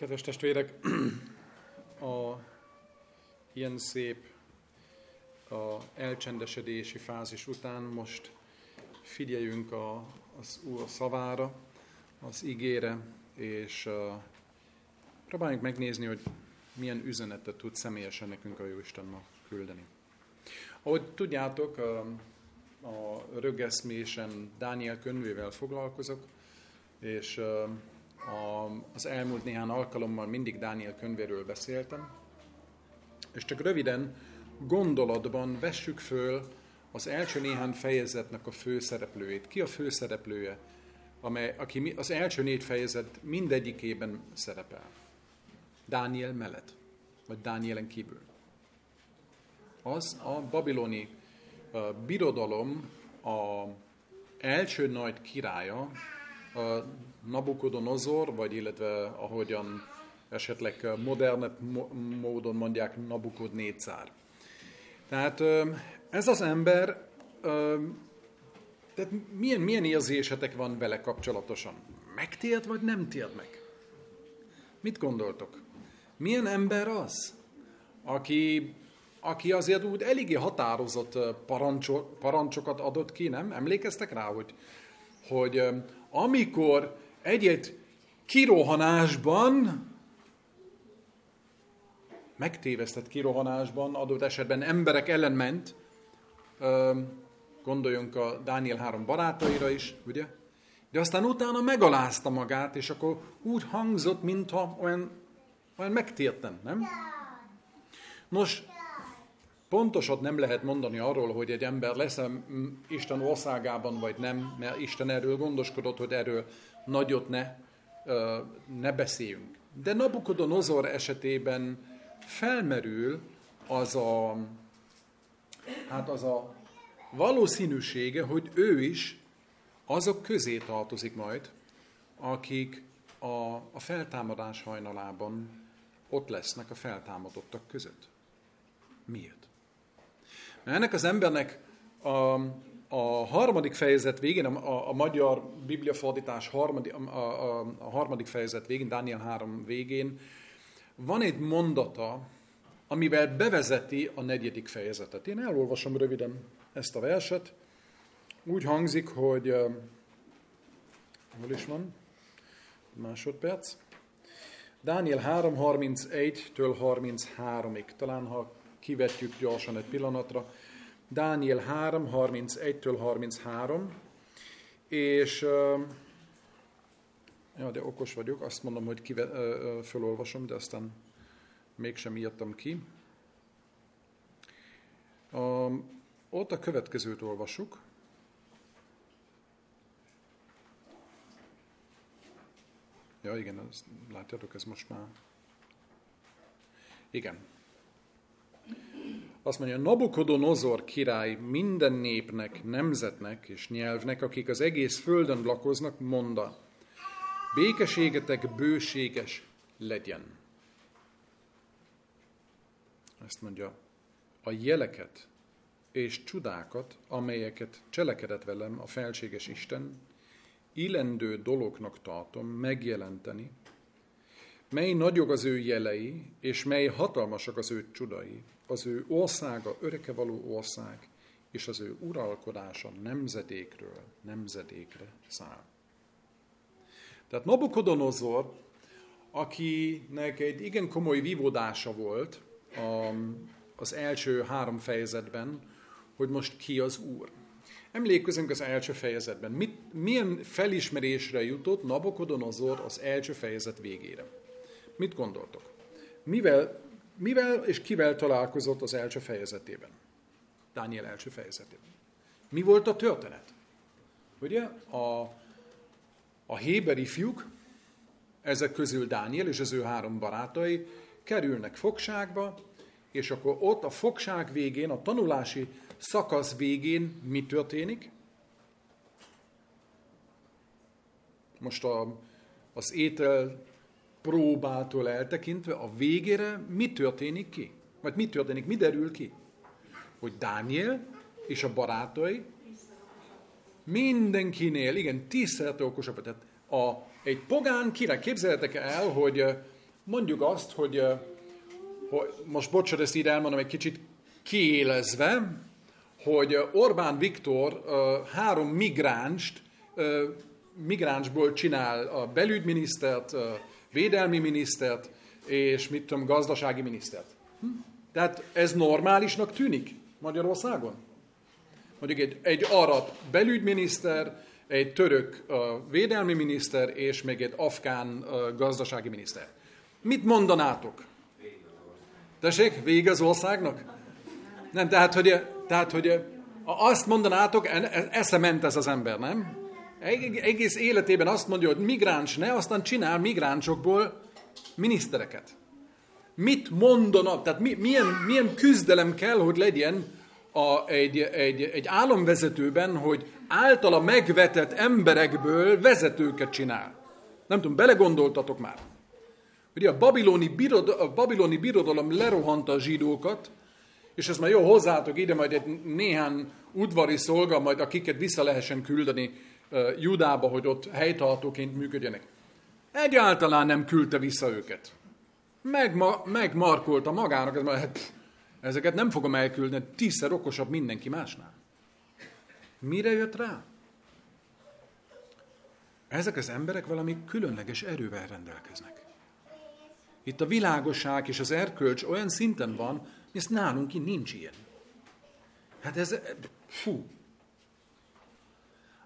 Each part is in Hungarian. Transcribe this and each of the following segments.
Kedves testvérek, a ilyen szép a elcsendesedési fázis után most figyeljünk a, az Úr szavára, az igére, és uh, próbáljunk megnézni, hogy milyen üzenetet tud személyesen nekünk a Jóisten ma küldeni. Ahogy tudjátok, a, a rögeszmésen Dániel könyvével foglalkozok, és uh, a, az elmúlt néhány alkalommal mindig Dániel könyvéről beszéltem, és csak röviden gondolatban vessük föl az első néhány fejezetnek a főszereplőjét. Ki a főszereplője, amely, aki az első négy fejezet mindegyikében szerepel? Dániel mellett, vagy Dánielen kívül. Az a babiloni a birodalom a első nagy királya, a Nabukodonozor, vagy illetve ahogyan esetleg modernebb módon mondják Nabukodnécár. Tehát ez az ember, tehát milyen, milyen érzésetek van vele kapcsolatosan? Megtért vagy nem tért meg? Mit gondoltok? Milyen ember az, aki, aki azért úgy eléggé határozott parancsok, parancsokat adott ki, nem? Emlékeztek rá, hogy, hogy amikor egy-egy kirohanásban, megtévesztett kirohanásban, adott esetben emberek ellen ment, gondoljunk a Dániel három barátaira is, ugye? De aztán utána megalázta magát, és akkor úgy hangzott, mintha olyan, olyan megtérten, nem? Nos, pontosat nem lehet mondani arról, hogy egy ember lesz Isten országában, vagy nem, mert Isten erről gondoskodott, hogy erről nagyot ne, ne beszéljünk. De Nabukodonozor esetében felmerül az a, hát az a valószínűsége, hogy ő is azok közé tartozik majd, akik a, a feltámadás hajnalában ott lesznek a feltámadottak között. Miért? Mert ennek az embernek a, a harmadik fejezet végén, a, a magyar bibliafordítás harmadik, a, a, a harmadik fejezet végén, Dániel 3 végén, van egy mondata, amivel bevezeti a negyedik fejezetet. Én elolvasom röviden ezt a verset. Úgy hangzik, hogy hol is van? Másodperc. Dániel 3.31-től 33-ig. Talán ha kivetjük gyorsan egy pillanatra. Dániel 3, 31-től 33, és ja, de okos vagyok, azt mondom, hogy kive, fölolvasom, de aztán mégsem írtam ki. Ott a következőt olvasuk. Ja, igen, ezt látjátok, ez most már... Igen, azt mondja, Nabukodonozor király minden népnek, nemzetnek és nyelvnek, akik az egész földön lakoznak, monda, békeségetek bőséges legyen. Ezt mondja, a jeleket és csudákat, amelyeket cselekedett velem a felséges Isten, illendő dolognak tartom megjelenteni, mely nagyok az ő jelei, és mely hatalmasak az ő csudai, az ő országa örökevaló ország, és az ő uralkodása nemzedékről nemzedékre száll. Tehát Nabukodonozor, akinek egy igen komoly vívódása volt az első három fejezetben, hogy most ki az Úr. Emlékezünk az első fejezetben. Mit, milyen felismerésre jutott Nabukodonozor az első fejezet végére? Mit gondoltok? Mivel mivel és kivel találkozott az első fejezetében? Dániel első fejezetében. Mi volt a történet? Ugye a, a Héberi fiúk, ezek közül Dániel és az ő három barátai kerülnek fogságba, és akkor ott a fogság végén, a tanulási szakasz végén mi történik? Most a, az étel próbától eltekintve a végére mi történik ki? Vagy mi történik, mi derül ki? Hogy Dániel és a barátai mindenkinél, igen, tízszer okosabb. Tehát a, egy pogán király, képzeljetek el, hogy mondjuk azt, hogy, hogy most bocsánat, ezt így elmondom egy kicsit kiélezve, hogy Orbán Viktor három migránst, migránsból csinál a belügyminisztert, védelmi minisztert, és mit tudom, gazdasági minisztert. Hm? Tehát ez normálisnak tűnik Magyarországon? Mondjuk egy, egy arat belügyminiszter, egy török uh, védelmi miniszter, és még egy afgán uh, gazdasági miniszter. Mit mondanátok? Tessék, vége az országnak? Nem, tehát, hogy, tehát, hogy azt mondanátok, esze ment ez az ember, nem? Egész életében azt mondja, hogy migráns ne, aztán csinál migránsokból minisztereket. Mit mondanak, tehát mi, milyen, milyen küzdelem kell, hogy legyen a, egy, egy, egy államvezetőben, hogy általa megvetett emberekből vezetőket csinál. Nem tudom, belegondoltatok már. Ugye a babiloni, birod, a babiloni birodalom lerohanta a zsidókat, és ezt már jó hozzátok ide, majd egy néhány udvari szolga, majd akiket vissza lehessen küldeni Judába, hogy ott helytartóként működjenek. Egyáltalán nem küldte vissza őket. Megma, megmarkolta magának, ez már, hát, ezeket nem fogom elküldeni, tízszer okosabb mindenki másnál. Mire jött rá? Ezek az emberek valami különleges erővel rendelkeznek. Itt a világosság és az erkölcs olyan szinten van, hogy nálunk itt nincs ilyen. Hát ez, fú.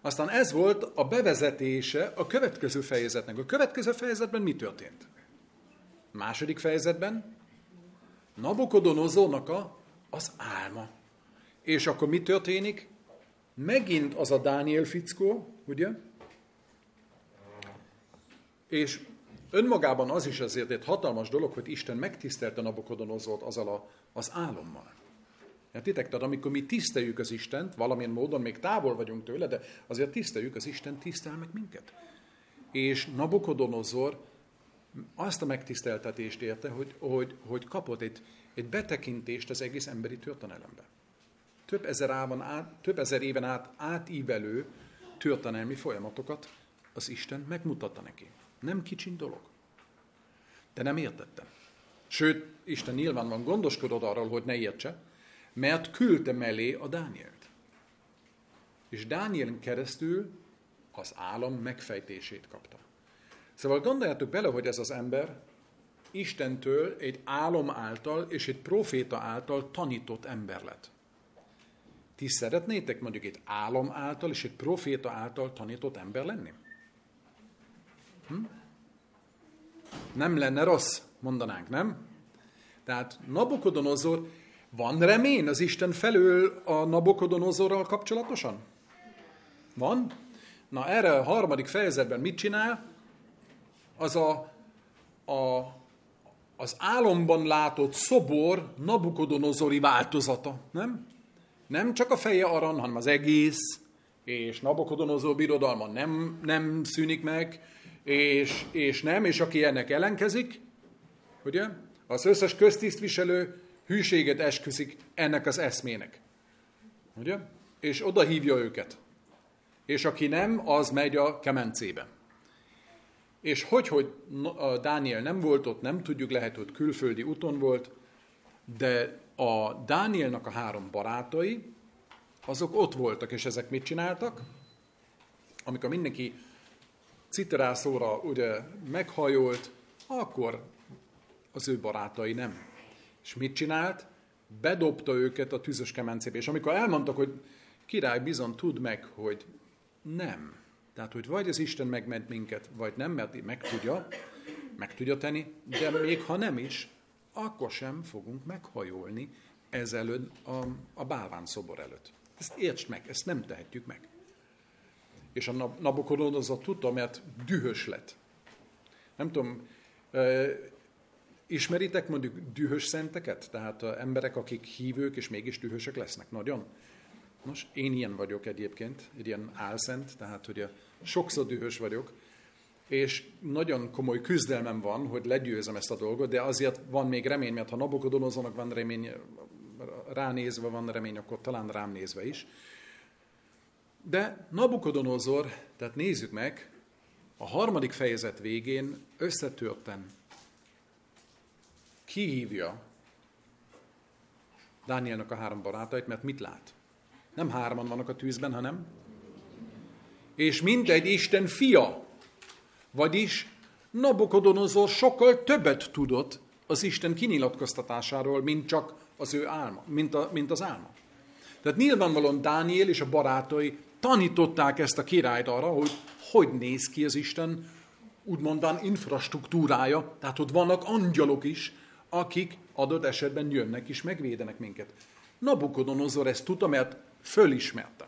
Aztán ez volt a bevezetése a következő fejezetnek. A következő fejezetben mi történt? Második fejezetben Nabukodonozónak a, az álma. És akkor mi történik? Megint az a Dániel fickó, ugye? És önmagában az is azért egy hatalmas dolog, hogy Isten megtisztelte Nabukodonozót azzal a, az álommal. Értitek? Tehát amikor mi tiszteljük az Istent, valamilyen módon még távol vagyunk tőle, de azért tiszteljük, az Isten tisztel meg minket. És Nabukodonozor azt a megtiszteltetést érte, hogy, hogy, hogy kapott egy, egy betekintést az egész emberi történelembe. Több ezer, ában át, több ezer éven át átívelő történelmi folyamatokat az Isten megmutatta neki. Nem kicsin dolog. De nem értettem. Sőt, Isten nyilván van gondoskodott arról, hogy ne értse, mert küldte mellé a Dánielt. És Dánielen keresztül az állam megfejtését kapta. Szóval gondoljátok bele, hogy ez az ember Istentől egy álom által és egy proféta által tanított ember lett. Ti szeretnétek mondjuk egy álom által és egy proféta által tanított ember lenni? Hm? Nem lenne rossz, mondanánk, nem? Tehát Nabukodonozor, van remény az Isten felől a Nabukodonozorral kapcsolatosan? Van? Na erre a harmadik fejezetben mit csinál? Az a, a, az álomban látott szobor Nabukodonozori változata, nem? Nem csak a feje aran, hanem az egész, és Nabukodonozor birodalma nem, nem szűnik meg, és, és nem, és aki ennek ellenkezik, ugye, az összes köztisztviselő hűséget esküszik ennek az eszmének. Ugye? És oda hívja őket. És aki nem, az megy a kemencébe. És hogy, hogy Dániel nem volt ott, nem tudjuk, lehet, hogy külföldi úton volt, de a Dánielnak a három barátai, azok ott voltak, és ezek mit csináltak? Amikor mindenki citerászóra ugye meghajolt, akkor az ő barátai nem. És mit csinált? Bedobta őket a tűzös kemencébe. És amikor elmondtak, hogy király bizony tud meg, hogy nem. Tehát, hogy vagy az Isten megment minket, vagy nem, mert meg tudja, meg tudja tenni, de még ha nem is, akkor sem fogunk meghajolni ezelőtt a, a bálván szobor előtt. Ezt értsd meg, ezt nem tehetjük meg. És a Nabukodonozor tudta, mert dühös lett. Nem tudom, ismeritek mondjuk dühös szenteket? Tehát emberek, akik hívők és mégis dühösök lesznek nagyon? Nos, én ilyen vagyok egyébként, egy ilyen álszent, tehát hogy sokszor dühös vagyok, és nagyon komoly küzdelmem van, hogy legyőzem ezt a dolgot, de azért van még remény, mert ha Nabukodonozónak van remény, ránézve van remény, akkor talán rám nézve is. De Nabukodonozor, tehát nézzük meg, a harmadik fejezet végén összetörten kihívja Dánielnek a három barátait, mert mit lát? Nem hárman vannak a tűzben, hanem és mindegy Isten fia. Vagyis Nabukodonozor sokkal többet tudott az Isten kinyilatkoztatásáról, mint csak az ő álma, mint, a, mint az álma. Tehát nyilvánvalóan Dániel és a barátai tanították ezt a királyt arra, hogy hogy néz ki az Isten úgymondán infrastruktúrája, tehát ott vannak angyalok is, akik adott esetben jönnek és megvédenek minket. Nabukodonozor ezt tudta, mert fölismerte.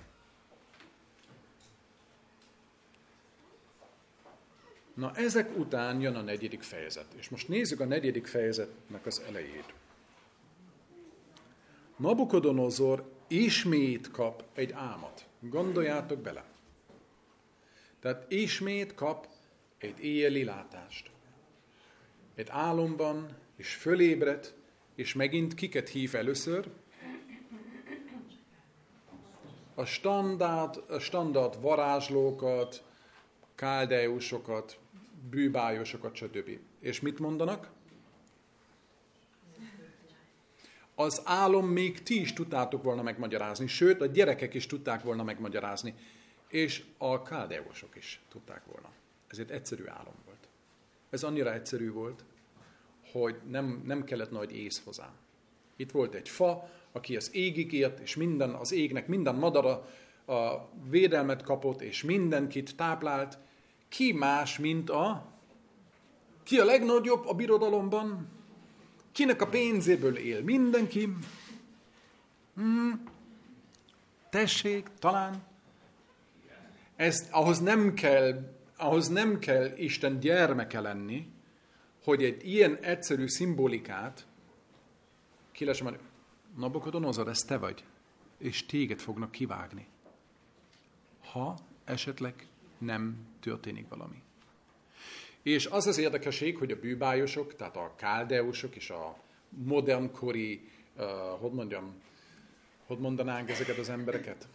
Na ezek után jön a negyedik fejezet. És most nézzük a negyedik fejezetnek az elejét. Nabukodonozor ismét kap egy álmat. Gondoljátok bele. Tehát ismét kap egy éjjeli látást. Egy álomban, és fölébred, és megint kiket hív először? A standard, a standard varázslókat, káldeusokat, bűbájosokat, stb. És mit mondanak? Az álom még ti is tudtátok volna megmagyarázni, sőt, a gyerekek is tudták volna megmagyarázni, és a káldeusok is tudták volna. Ez egy egyszerű álom volt. Ez annyira egyszerű volt, hogy nem, nem kellett nagy ész hozzá. Itt volt egy fa, aki az égig ért, és minden, az égnek minden madara a védelmet kapott, és mindenkit táplált, ki más, mint a... Ki a legnagyobb a birodalomban? Kinek a pénzéből él? Mindenki? Hmm. Tessék, talán. Ezt, ahhoz nem kell, ahhoz nem kell Isten gyermeke lenni, hogy egy ilyen egyszerű szimbolikát ki lesz már, Nabukodonozor, ez te vagy, és téged fognak kivágni. Ha esetleg nem történik valami. És az az érdekesség, hogy a bűbájosok, tehát a káldeusok és a modernkori, uh, hogy mondjam, hogy mondanánk ezeket az embereket?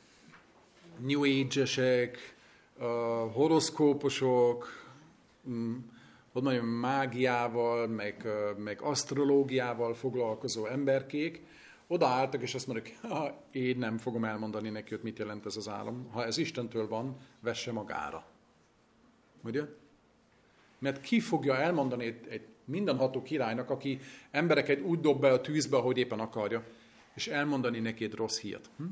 New Age-esek, uh, horoszkóposok, um, hogy mondjam, mágiával, meg, meg asztrológiával foglalkozó emberkék, odaálltak, és azt mondják, ha én nem fogom elmondani neki, hogy mit jelent ez az álom. Ha ez Istentől van, vesse magára. Ugye? Mert ki fogja elmondani egy, egy mindenható királynak, aki embereket úgy dob be a tűzbe, ahogy éppen akarja, és elmondani neki egy rossz hírt. Hm?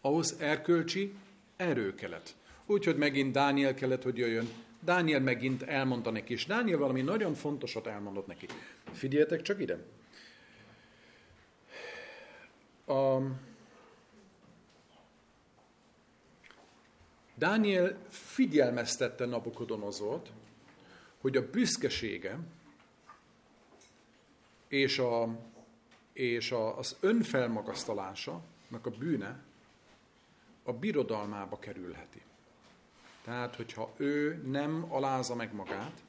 Ahhoz erkölcsi erő kellett. Úgyhogy megint Dániel kellett, hogy jöjjön. Dániel megint elmondta neki, és Dániel valami nagyon fontosat elmondott neki. Figyeljetek csak ide. A Dániel figyelmeztette Nabukodonozort, hogy a büszkesége és, a, és a, az önfelmagasztalása, a bűne a birodalmába kerülheti. Tehát, hogyha ő nem alázza meg magát,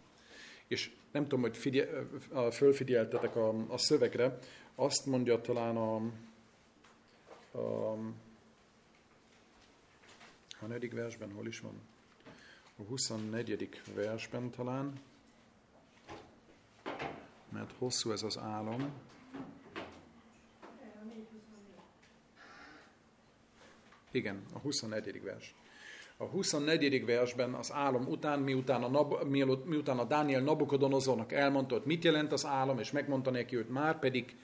és nem tudom, hogy figyel, fölfigyeltetek a, a szövegre, azt mondja talán a, a a negyedik versben hol is van? A 24. versben talán, mert hosszú ez az álom. Igen, a 24. vers. A 24. versben az álom után, miután a, Nab, miután a Dániel Nabukodonozornak elmondta, hogy mit jelent az álom, és megmondta neki, hogy már pedig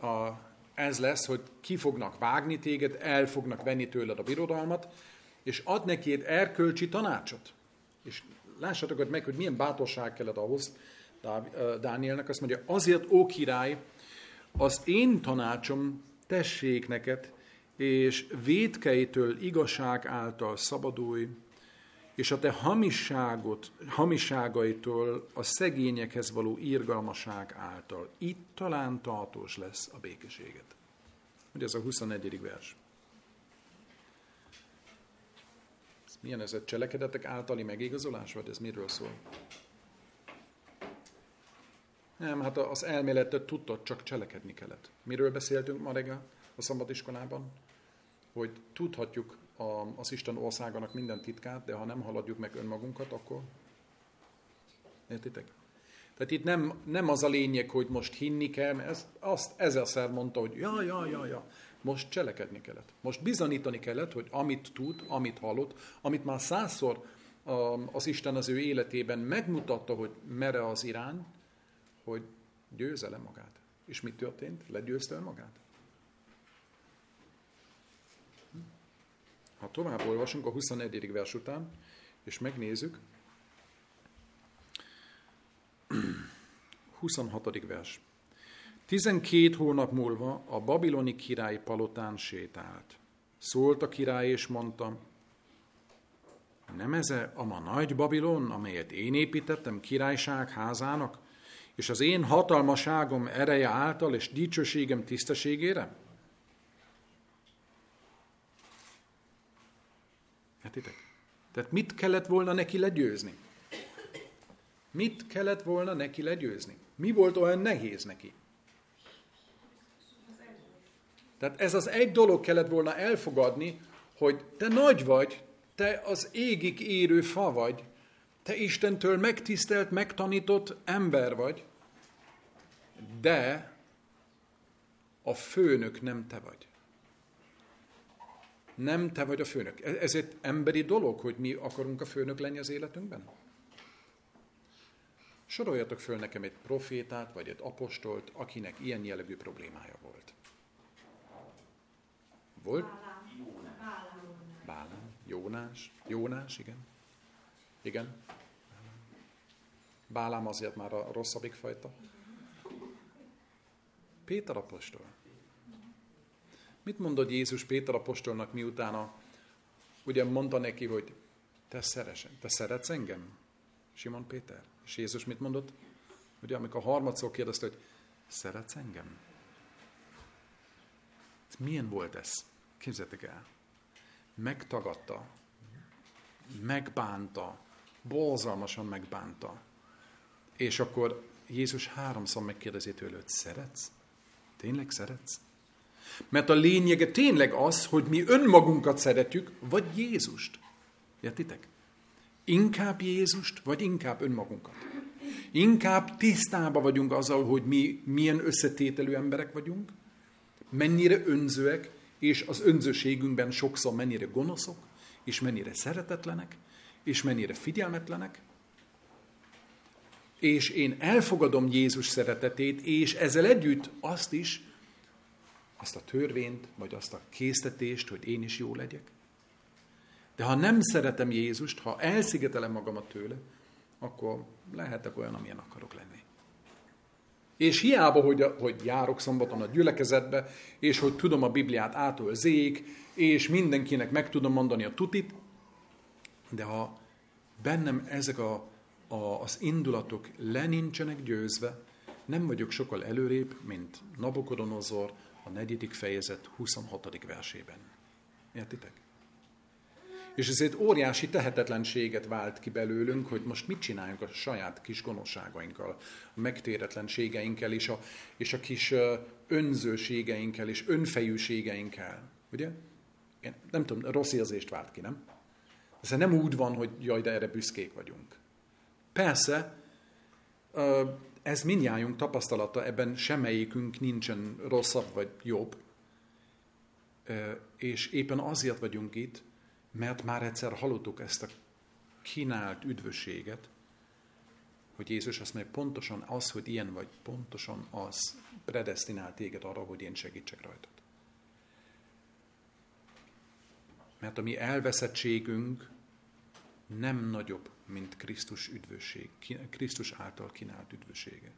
a, ez lesz, hogy ki fognak vágni téged, el fognak venni tőled a birodalmat, és ad neki egy erkölcsi tanácsot. És lássatok meg, hogy milyen bátorság kellett ahhoz Dánielnek. Azt mondja, azért, ó király, az én tanácsom tessék neked, és védkeitől igazság által szabadulj, és a te hamisságot, hamisságaitól a szegényekhez való írgalmaság által. Itt talán tartós lesz a békeséget. Ugye ez a 21. vers. Milyen ez a cselekedetek általi megigazolás, vagy ez miről szól? Nem, hát az elméletet tudtad, csak cselekedni kellett. Miről beszéltünk ma reggel a szabadiskolában? Hogy tudhatjuk a, az Isten országának minden titkát, de ha nem haladjuk meg önmagunkat, akkor... Értitek? Tehát itt nem, nem az a lényeg, hogy most hinni kell, mert ezt, azt ezerszer mondta, hogy ja, ja, ja, ja. Most cselekedni kellett. Most bizonyítani kellett, hogy amit tud, amit hallott, amit már százszor az Isten az ő életében megmutatta, hogy mere az irány, hogy győze le magát. És mi történt? Legyőzte magát. Ha tovább olvasunk a 21. vers után, és megnézzük, 26. vers. Tizenkét hónap múlva a babiloni király palotán sétált. Szólt a király és mondta, nem ez a ma nagy Babilon, amelyet én építettem királyság házának, és az én hatalmaságom ereje által és dicsőségem tisztességére? Értitek? Tehát mit kellett volna neki legyőzni? Mit kellett volna neki legyőzni? Mi volt olyan nehéz neki? Tehát ez az egy dolog kellett volna elfogadni, hogy te nagy vagy, te az égig érő fa vagy, te Istentől megtisztelt, megtanított ember vagy, de a főnök nem te vagy. Nem te vagy a főnök. E- ez egy emberi dolog, hogy mi akarunk a főnök lenni az életünkben? Soroljatok föl nekem egy profétát, vagy egy apostolt, akinek ilyen jellegű problémája volt. Volt? Bálám. Jónás. Jónás, igen. Igen. Bálám azért már a rosszabbik fajta. Péter apostol. Mit mondod Jézus Péter apostolnak miután a, ugye mondta neki, hogy te, szeresen, te szeretsz engem? Simon Péter. És Jézus mit mondott? Ugye amikor harmadszor kérdezte, hogy szeretsz engem? Milyen volt ez? Képzeljétek el. Megtagadta, megbánta, borzalmasan megbánta. És akkor Jézus háromszor megkérdezi tőle, hogy szeretsz? Tényleg szeretsz? Mert a lényege tényleg az, hogy mi önmagunkat szeretjük, vagy Jézust. Értitek? Inkább Jézust, vagy inkább önmagunkat. Inkább tisztába vagyunk azzal, hogy mi milyen összetételű emberek vagyunk, mennyire önzőek, és az önzőségünkben sokszor mennyire gonoszok, és mennyire szeretetlenek, és mennyire figyelmetlenek. És én elfogadom Jézus szeretetét, és ezzel együtt azt is, azt a törvényt, vagy azt a késztetést, hogy én is jó legyek. De ha nem szeretem Jézust, ha elszigetelem magamat tőle, akkor lehetek olyan, amilyen akarok lenni. És hiába, hogy, hogy járok szombaton a gyülekezetbe, és hogy tudom a Bibliát ától zék, és mindenkinek meg tudom mondani a tutit, de ha bennem ezek a, a, az indulatok le nincsenek győzve, nem vagyok sokkal előrébb, mint Nabukodonozor a negyedik fejezet 26. versében. Értitek? És ez egy óriási tehetetlenséget vált ki belőlünk, hogy most mit csináljunk a saját kis gonoszságainkkal, a megtéretlenségeinkkel, és a, és a kis önzőségeinkkel, és önfejűségeinkkel. Ugye? Én nem tudom, rossz érzést vált ki, nem? Ez nem úgy van, hogy jaj, de erre büszkék vagyunk. Persze, ez mindjájunk tapasztalata, ebben semmelyikünk nincsen rosszabb vagy jobb, és éppen azért vagyunk itt, mert már egyszer hallottuk ezt a kínált üdvösséget, hogy Jézus azt mondja, pontosan az, hogy ilyen vagy, pontosan az predestinál téged arra, hogy én segítsek rajtad. Mert a mi elveszettségünk nem nagyobb, mint Krisztus üdvösség, Krisztus által kínált üdvössége.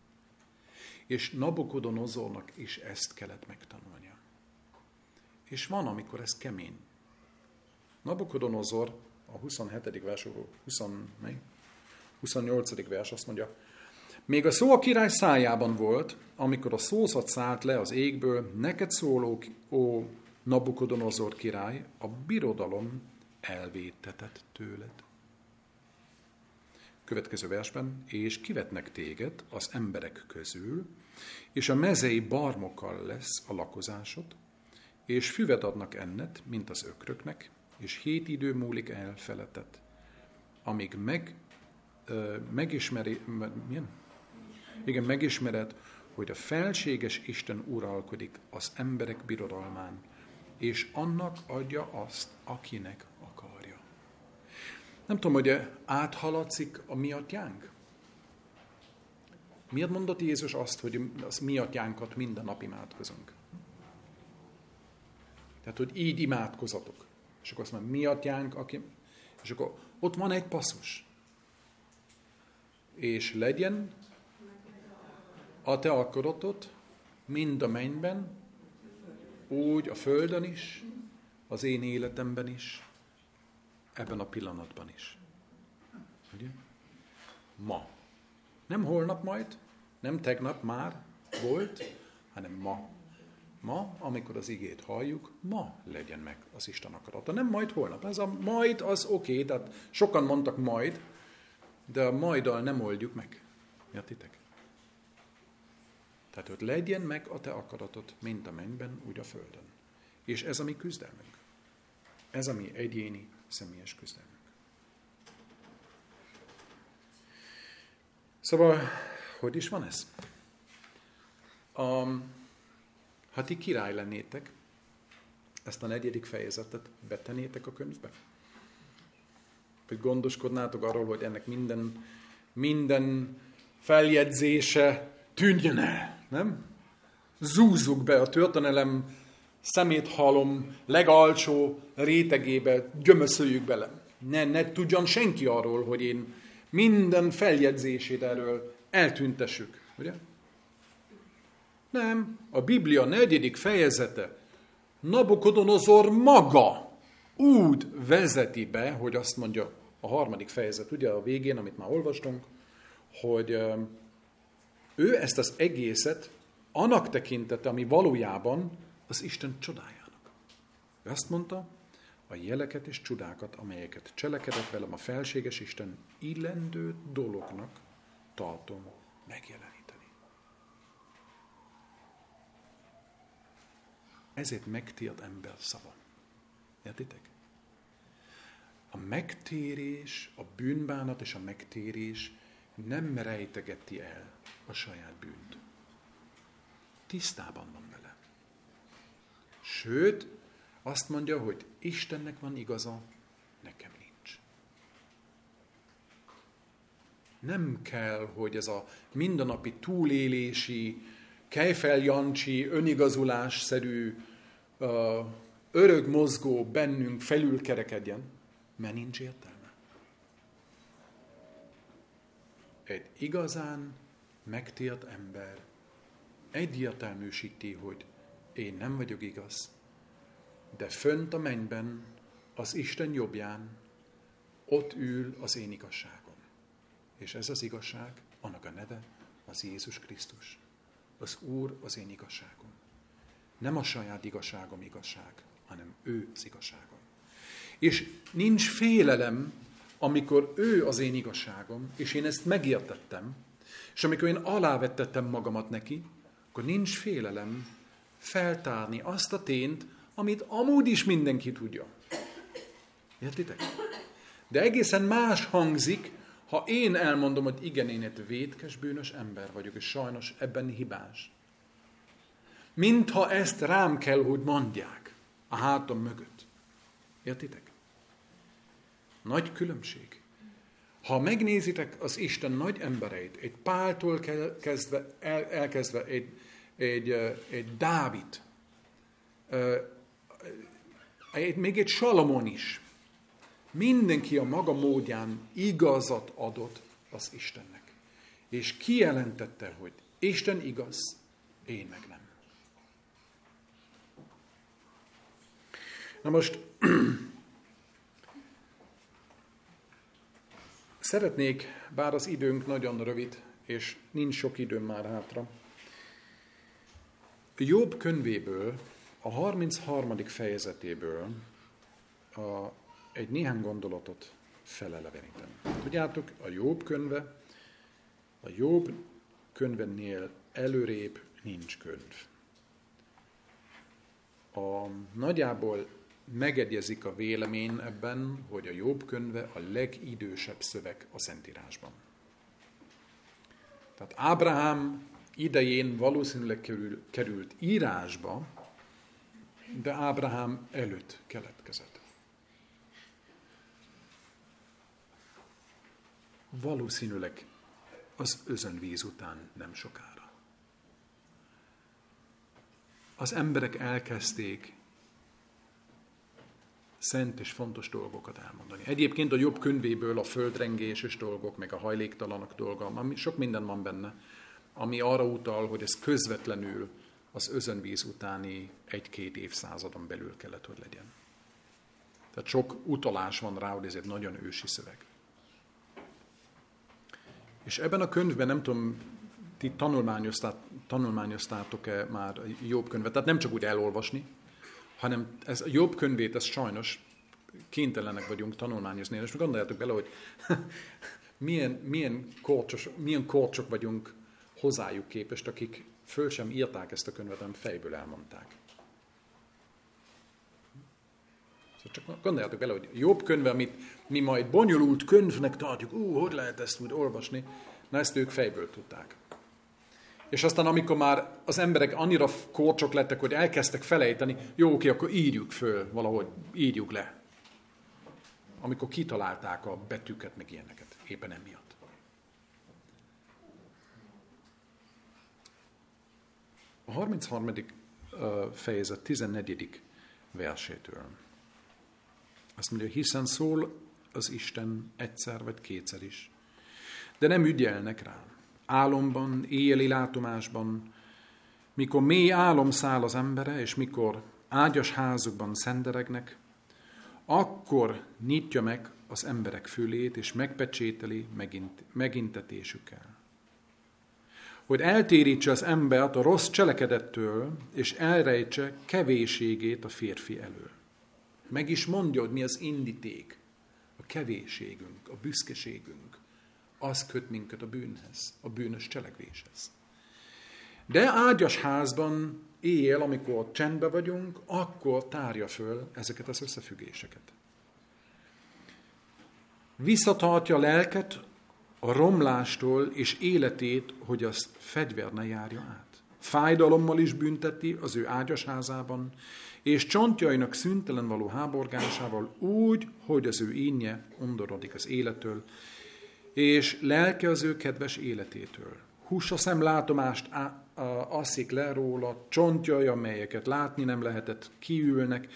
És Nabukodonozornak is ezt kellett megtanulnia. És van, amikor ez kemény. Nabukodonozor a 27. versről, 20, 28. vers azt mondja, még a szó a király szájában volt, amikor a szózat szállt le az égből, neked szóló, ó Nabukodonozor király, a birodalom elvétetett tőled. Következő versben, és kivetnek téged az emberek közül, és a mezei barmokkal lesz a lakozásod, és füvet adnak ennet, mint az ökröknek, és hét idő múlik el feletet, amíg meg, ö, megismeri, milyen? Igen, megismered, hogy a felséges Isten uralkodik az emberek birodalmán, és annak adja azt, akinek. Nem tudom, hogy áthaladszik a mi atyánk? Miért mondott Jézus azt, hogy az mi atyánkat minden nap imádkozunk? Tehát, hogy így imádkozatok. És akkor azt mondja, mi atyánk, aki... És akkor ott van egy passzus. És legyen a te akaratot, mind a mennyben, úgy a földön is, az én életemben is, ebben a pillanatban is. Ugye? Ma. Nem holnap majd, nem tegnap már volt, hanem ma. Ma, amikor az igét halljuk, ma legyen meg az Isten akarata. Nem majd holnap. Ez a majd az oké, okay, tehát sokan mondtak majd, de a majddal nem oldjuk meg. Értitek? Tehát, hogy legyen meg a te akaratot, mint a mennyben, úgy a földön. És ez a mi küzdelmünk. Ez a mi egyéni, személyes küzdelmünk. Szóval, hogy is van ez? Um, ha ti király lennétek, ezt a negyedik fejezetet betenétek a könyvbe? Hogy gondoskodnátok arról, hogy ennek minden, minden feljegyzése tűnjön el, nem? Zúzzuk be a történelem halom legalcsó rétegébe, gyömöszöljük bele. Ne, ne tudjon senki arról, hogy én minden feljegyzését erről eltüntessük. Ugye? Nem. A Biblia negyedik fejezete Nabukodonozor maga úgy vezeti be, hogy azt mondja a harmadik fejezet, ugye a végén, amit már olvastunk, hogy ő ezt az egészet annak tekintette, ami valójában az Isten csodájának. Ő azt mondta, a jeleket és csodákat, amelyeket cselekedett velem a felséges Isten illendő dolognak tartom megjeleníteni. Ezért megtilt ember szava. Értitek? A megtérés, a bűnbánat és a megtérés nem rejtegeti el a saját bűnt. Tisztában van vele. Sőt, azt mondja, hogy Istennek van igaza, nekem nincs. Nem kell, hogy ez a mindennapi túlélési, kejfeljancsi, önigazulásszerű, örög mozgó bennünk felülkerekedjen, mert nincs értelme. Egy igazán megtért ember egyértelműsíti, hogy én nem vagyok igaz, de fönt a mennyben, az Isten jobbján, ott ül az én igazságom. És ez az igazság, annak a neve az Jézus Krisztus. Az Úr az én igazságom. Nem a saját igazságom igazság, hanem ő az igazságom. És nincs félelem, amikor ő az én igazságom, és én ezt megértettem, és amikor én alávettettem magamat neki, akkor nincs félelem feltárni azt a tényt, amit amúgy is mindenki tudja. Értitek? De egészen más hangzik, ha én elmondom, hogy igen, én egy vétkes, bűnös ember vagyok, és sajnos ebben hibás. Mintha ezt rám kell, hogy mondják a hátam mögött. Értitek? Nagy különbség. Ha megnézitek az Isten nagy embereit, egy Páltól kezdve, el, elkezdve egy, egy, egy Dávid, egy, még egy Salamon is, mindenki a maga módján igazat adott az Istennek. És kijelentette, hogy Isten igaz, én meg nem. Na most Szeretnék, bár az időnk nagyon rövid, és nincs sok időm már hátra, Jobb könyvéből, a 33. fejezetéből a, egy néhány gondolatot felelevenítem. Tudjátok, a Jobb könyve, a Jobb könyvennél előrébb nincs könyv. A, nagyjából megegyezik a vélemény ebben, hogy a Jobb könyve a legidősebb szöveg a Szentírásban. Tehát Ábrahám idején valószínűleg kerül, került írásba, de Ábrahám előtt keletkezett. Valószínűleg az özönvíz után nem sokára. Az emberek elkezdték szent és fontos dolgokat elmondani. Egyébként a jobb könyvéből a földrengéses dolgok, meg a hajléktalanok dolga, sok minden van benne, ami arra utal, hogy ez közvetlenül az özönvíz utáni egy-két évszázadon belül kellett, hogy legyen. Tehát sok utalás van rá, hogy ez egy nagyon ősi szöveg. És ebben a könyvben, nem tudom, ti tanulmányoztátok-e már jobb könyvet, tehát nem csak úgy elolvasni, hanem ez a jobb könyvét, ez sajnos kénytelenek vagyunk tanulmányozni. És gondoljátok bele, hogy milyen, milyen, korcsos, milyen korcsok vagyunk hozzájuk képest, akik föl sem írták ezt a könyvet, hanem fejből elmondták. Szóval csak gondoljátok bele, hogy jobb könyve, amit mi majd bonyolult könyvnek tartjuk, ú, hogy lehet ezt úgy olvasni, na ezt ők fejből tudták. És aztán, amikor már az emberek annyira korcsok lettek, hogy elkezdtek felejteni, jó, oké, akkor írjuk föl valahogy, írjuk le. Amikor kitalálták a betűket, meg ilyeneket, éppen emiatt. A 33. fejezet 14. versétől. Azt mondja, hiszen szól az Isten egyszer vagy kétszer is, de nem ügyelnek rám álomban, éjjeli látomásban, mikor mély álom száll az embere, és mikor ágyas házukban szenderegnek, akkor nyitja meg az emberek fülét, és megpecsételi megint, megintetésükkel. Hogy eltérítse az embert a rossz cselekedettől, és elrejtse kevéségét a férfi elől. Meg is mondja, hogy mi az indíték, a kevéségünk, a büszkeségünk az köt minket a bűnhez, a bűnös cselekvéshez. De ágyas házban éjjel, amikor csendbe vagyunk, akkor tárja föl ezeket az összefüggéseket. Visszatartja a lelket a romlástól és életét, hogy azt fegyver ne járja át. Fájdalommal is bünteti az ő ágyas házában, és csontjainak szüntelen való háborgásával úgy, hogy az ő ínje undorodik az élettől, és lelke az ő kedves életétől. Húsa szem látomást asszik le róla, csontjai, amelyeket látni nem lehetett, kiülnek,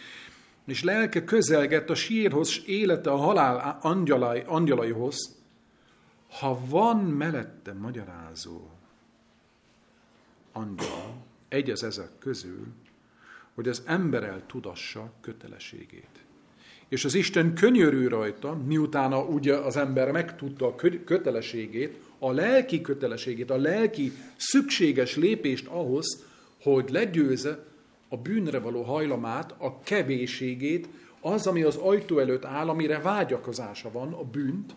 és lelke közelgett a sírhoz, élete a halál angyalai, angyalaihoz, ha van mellette magyarázó angyal, egy az ezek közül, hogy az ember tudassa kötelességét. És az Isten könyörű rajta, miután a, ugye az ember megtudta a kötelességét, a lelki kötelességét, a lelki szükséges lépést ahhoz, hogy legyőze a bűnre való hajlamát, a kevéségét, az, ami az ajtó előtt áll, amire vágyakozása van, a bűnt,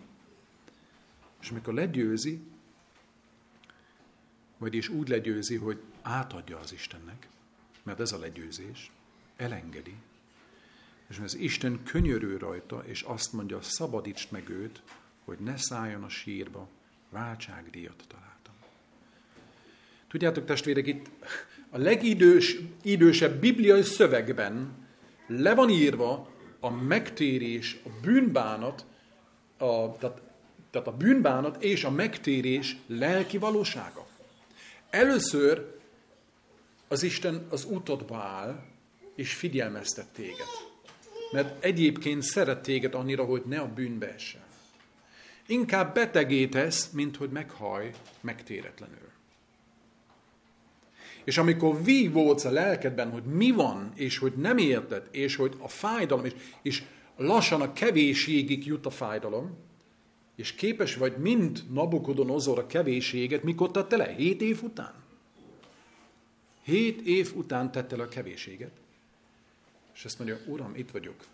és amikor legyőzi, vagyis úgy legyőzi, hogy átadja az Istennek, mert ez a legyőzés, elengedi, és az Isten könyörű rajta, és azt mondja, szabadítsd meg őt, hogy ne szálljon a sírba, váltságdíjat találtam. Tudjátok, testvérek, itt a legidős, idősebb bibliai szövegben le van írva a megtérés, a bűnbánat, a, tehát, tehát a bűnbánat és a megtérés lelki valósága. Először az Isten az utadba áll, és figyelmeztet téged mert egyébként szeret téged annyira, hogy ne a bűnbe essen. Inkább betegétesz, mint hogy meghaj megtéretlenül. És amikor vívódsz a lelkedben, hogy mi van, és hogy nem érted, és hogy a fájdalom, és, és lassan a kevésségig jut a fájdalom, és képes vagy mind Nabukodonozor a kevésséget, mikor tette le? Hét év után? Hét év után tette le a kevésséget. És azt mondja, Uram, itt vagyok.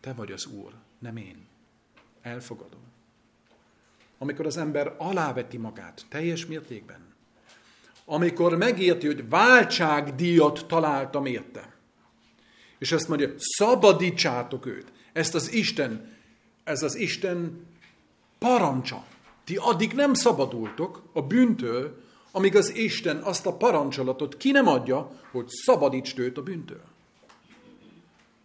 Te vagy az Úr, nem én. Elfogadom. Amikor az ember aláveti magát teljes mértékben, amikor megérti, hogy váltságdíjat találtam érte, és azt mondja, szabadítsátok őt. Ezt az Isten, ez az Isten parancsa. Ti addig nem szabadultok a bűntől, amíg az Isten azt a parancsolatot ki nem adja, hogy szabadítsd őt a bűntől.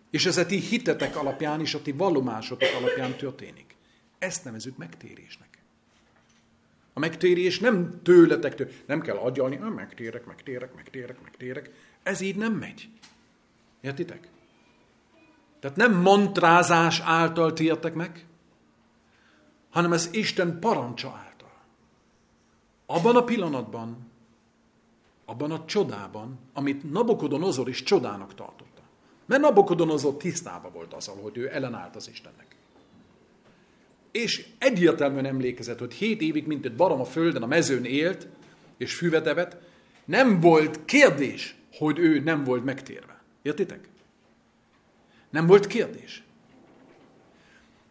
És ez a ti hitetek alapján és a ti vallomásotok alapján történik. Ezt nevezük megtérésnek. A megtérés nem tőletek, tő, nem kell agyalni, ah, megtérek, megtérek, megtérek, megtérek. Ez így nem megy. Értitek? Tehát nem mantrázás által tértek meg, hanem ez Isten parancsa által. Abban a pillanatban, abban a csodában, amit Nabokodonozor is csodának tartotta. Mert Nabokodonozor tisztában volt azzal, hogy ő ellenállt az Istennek. És egyértelműen emlékezett, hogy hét évig, mint egy barom a földön, a mezőn élt, és füvet nem volt kérdés, hogy ő nem volt megtérve. Értitek? Nem volt kérdés.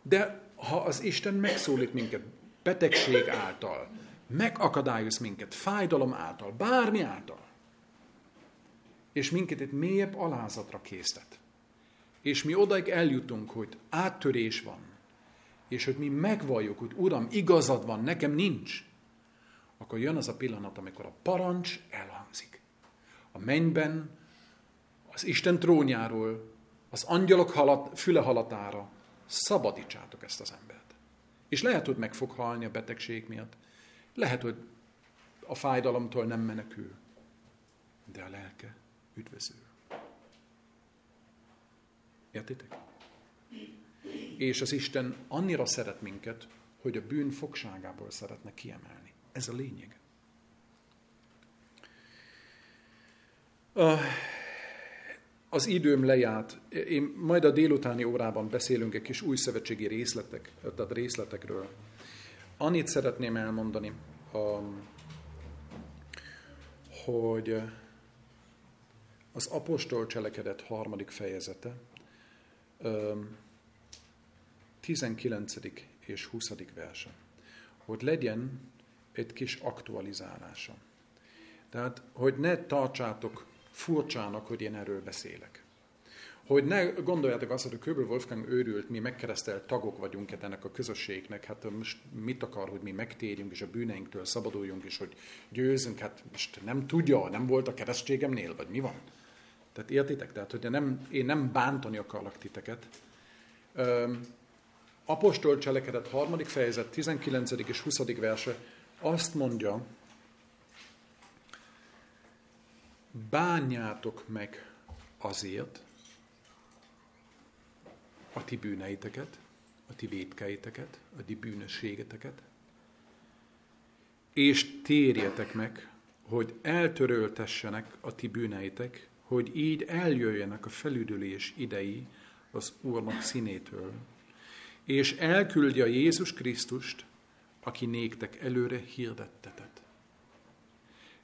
De ha az Isten megszólít minket betegség által, megakadályoz minket fájdalom által, bármi által, és minket egy mélyebb alázatra késztet, és mi odaig eljutunk, hogy áttörés van, és hogy mi megvalljuk, hogy Uram, igazad van, nekem nincs, akkor jön az a pillanat, amikor a parancs elhangzik. A mennyben, az Isten trónjáról, az angyalok halat, füle halatára szabadítsátok ezt az embert. És lehet, hogy meg fog halni a betegség miatt. Lehet, hogy a fájdalomtól nem menekül. De a lelke üdvözül. Értitek? És az Isten annyira szeret minket, hogy a bűn fogságából szeretne kiemelni. Ez a lényeg. Az időm lejárt. Én majd a délutáni órában beszélünk egy kis új szövetségi részletek, tehát részletekről. Annyit szeretném elmondani, hogy az apostol cselekedet harmadik fejezete, 19. és 20. verse, hogy legyen egy kis aktualizálása. Tehát, hogy ne tartsátok furcsának, hogy én erről beszélek. Hogy ne gondoljátok azt, hogy a Köbel Wolfgang őrült, mi megkeresztelt tagok vagyunk ennek a közösségnek, hát most mit akar, hogy mi megtérjünk, és a bűneinktől szabaduljunk, és hogy győzünk, hát most nem tudja, nem volt a keresztségemnél, vagy mi van? Tehát értitek? Tehát, hogy nem, én nem bántani akarlak titeket, Apostol cselekedet harmadik fejezet, 19. és 20. verse azt mondja, bánjátok meg azért a ti bűneiteket, a ti védkeiteket, a ti bűnösségeteket, és térjetek meg, hogy eltöröltessenek a ti bűneitek, hogy így eljöjjenek a felüdülés idei az Úrnak színétől, és elküldje Jézus Krisztust, aki néktek előre hirdettetet.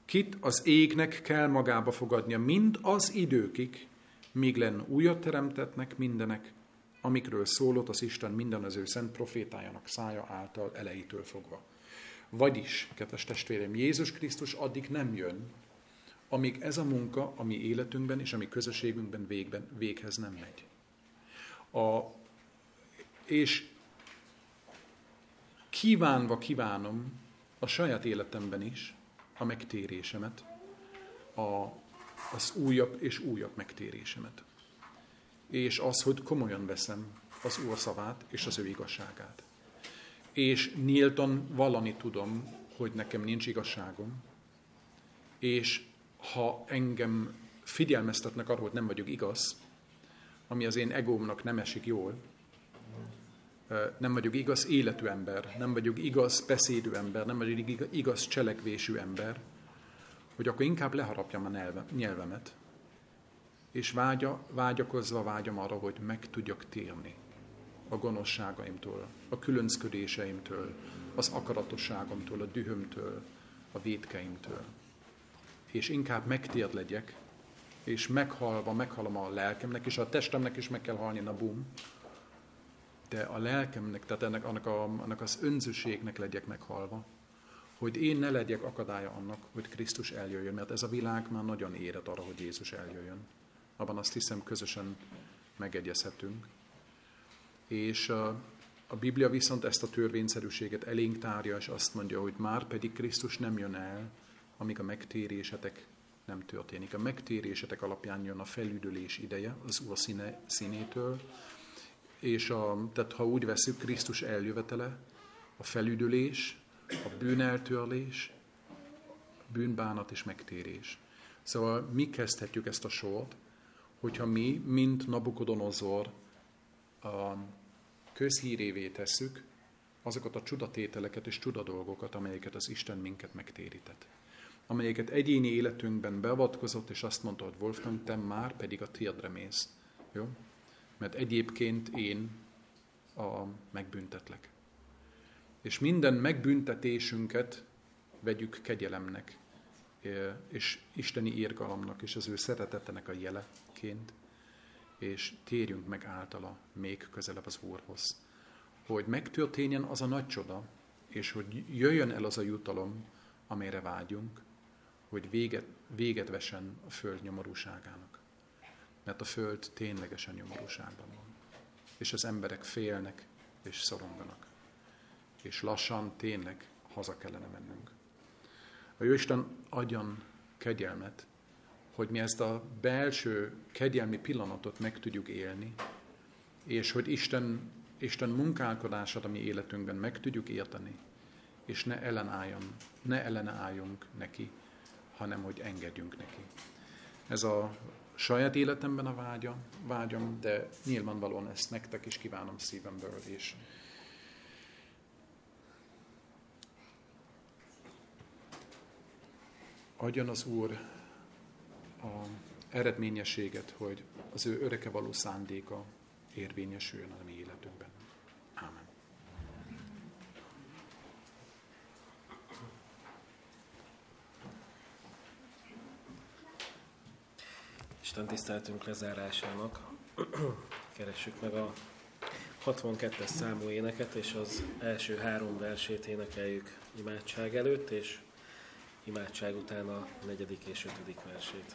Kit az égnek kell magába fogadnia mind az időkig, míg len újat teremtetnek mindenek, amikről szólott az Isten minden az ő szent profétájának szája által elejétől fogva. Vagyis, kedves testvérem, Jézus Krisztus addig nem jön, amíg ez a munka a mi életünkben és a mi közösségünkben végben, véghez nem megy. A és kívánva kívánom a saját életemben is a megtérésemet, a, az újabb és újabb megtérésemet. És az, hogy komolyan veszem az Úr szavát és az ő igazságát. És nyíltan vallani tudom, hogy nekem nincs igazságom, és ha engem figyelmeztetnek arra, hogy nem vagyok igaz, ami az én egómnak nem esik jól, nem vagyok igaz életű ember, nem vagyok igaz beszédű ember, nem vagyok igaz cselekvésű ember, hogy akkor inkább leharapjam a nyelvemet, és vágya, vágyakozva vágyam arra, hogy meg tudjak térni a gonoszságaimtól, a különcködéseimtől, az akaratosságomtól, a dühömtől, a védkeimtől. És inkább megtért legyek, és meghalva, meghalom a lelkemnek, és a testemnek is meg kell halni, na bum, de a lelkemnek, tehát ennek, annak, a, annak az önzőségnek legyek meghalva, hogy én ne legyek akadálya annak, hogy Krisztus eljöjjön, mert ez a világ már nagyon éret arra, hogy Jézus eljöjjön. Abban azt hiszem közösen megegyezhetünk. És a Biblia viszont ezt a törvényszerűséget elénk tárja, és azt mondja, hogy már pedig Krisztus nem jön el, amíg a megtérésetek nem történik. A megtérésetek alapján jön a felüdülés ideje az Úr színe, színétől, és a, tehát ha úgy veszük, Krisztus eljövetele, a felüdülés, a bűneltörlés, bűnbánat és megtérés. Szóval mi kezdhetjük ezt a sort, hogyha mi, mint Nabukodonozor, a közhírévé tesszük azokat a csudatételeket és csudadolgokat, amelyeket az Isten minket megtérített. Amelyeket egyéni életünkben beavatkozott, és azt mondta, hogy Wolfgang, te már pedig a tiadre mész. Jó? Mert egyébként én a megbüntetlek. És minden megbüntetésünket vegyük kegyelemnek, és isteni írgalomnak, és az ő szeretetenek a jeleként, és térjünk meg általa még közelebb az Úrhoz. Hogy megtörténjen az a nagy csoda, és hogy jöjjön el az a jutalom, amelyre vágyunk, hogy véget, véget vesen a föld nyomorúságának. Mert a föld ténylegesen nyomorúságban van. És az emberek félnek és szoronganak. És lassan tényleg haza kellene mennünk. A Jóisten adjon kegyelmet, hogy mi ezt a belső kegyelmi pillanatot meg tudjuk élni, és hogy Isten, Isten munkálkodását a mi életünkben meg tudjuk érteni, és ne ellenálljon, ne ellenálljunk neki, hanem hogy engedjünk neki. Ez a saját életemben a vágyam, vágyam, de nyilvánvalóan ezt nektek is kívánom szívemből, és adjon az Úr a eredményességet, hogy az ő öreke való szándéka érvényesüljön a mi életünkben. Isten tiszteltünk lezárásának keressük meg a 62-es számú éneket, és az első három versét énekeljük imádság előtt, és imádság után a negyedik és ötödik versét.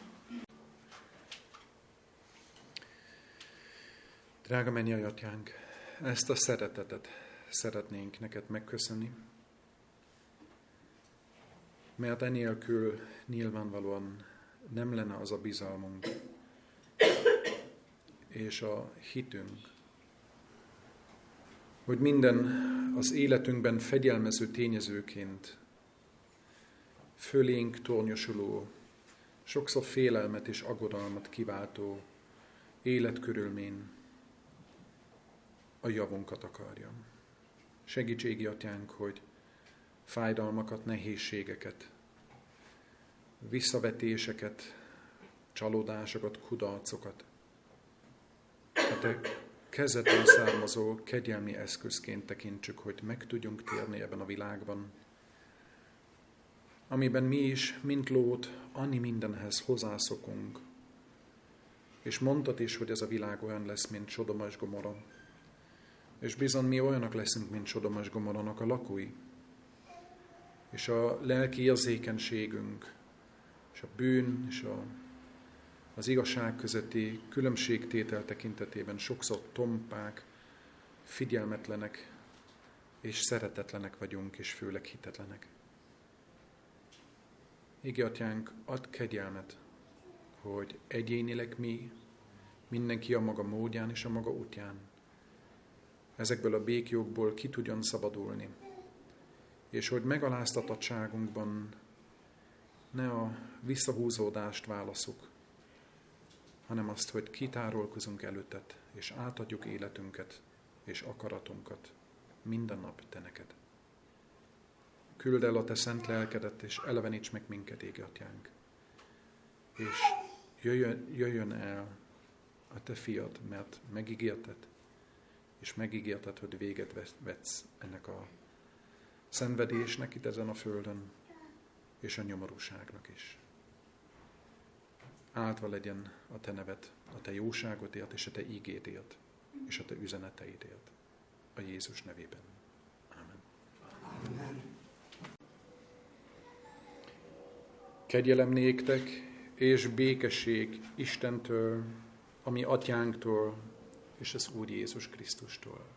Drága mennyei atyánk, ezt a szeretetet szeretnénk neked megköszönni, mert enélkül nyilvánvalóan nem lenne az a bizalmunk és a hitünk, hogy minden az életünkben fegyelmező tényezőként fölénk tornyosuló, sokszor félelmet és aggodalmat kiváltó életkörülmény a javunkat akarja. Segítségi atyánk, hogy fájdalmakat, nehézségeket, visszavetéseket, csalódásokat, kudarcokat, a te kezedből származó kegyelmi eszközként tekintsük, hogy meg tudjunk térni ebben a világban, amiben mi is, mint lót, annyi mindenhez hozzászokunk. És mondtad is, hogy ez a világ olyan lesz, mint Sodoma és Gomorra. És bizony mi olyanok leszünk, mint Sodoma és Gomorranak a lakói. És a lelki érzékenységünk, és a bűn, és a, az igazság közötti különbségtétel tekintetében sokszor tompák, figyelmetlenek, és szeretetlenek vagyunk, és főleg hitetlenek. Égi atyánk, ad kegyelmet, hogy egyénileg mi, mindenki a maga módján és a maga útján, ezekből a békjogból ki tudjon szabadulni, és hogy megaláztatottságunkban ne a visszahúzódást válaszuk, hanem azt, hogy kitárolkozunk előtted, és átadjuk életünket és akaratunkat minden nap te neked. Küld el a te szent lelkedet, és eleveníts meg minket, égi atyánk. És jöjjön, jöjjön el a te fiad, mert megígérted, és megígérted, hogy véget vetsz ennek a szenvedésnek itt ezen a földön, és a nyomorúságnak is. Áldva legyen a te neved, a te jóságodért, és a te ígédért, és a te üzeneteidért. A Jézus nevében. Amen. Amen. Kegyelem néktek, és békesség Istentől, ami atyánktól, és az Úr Jézus Krisztustól.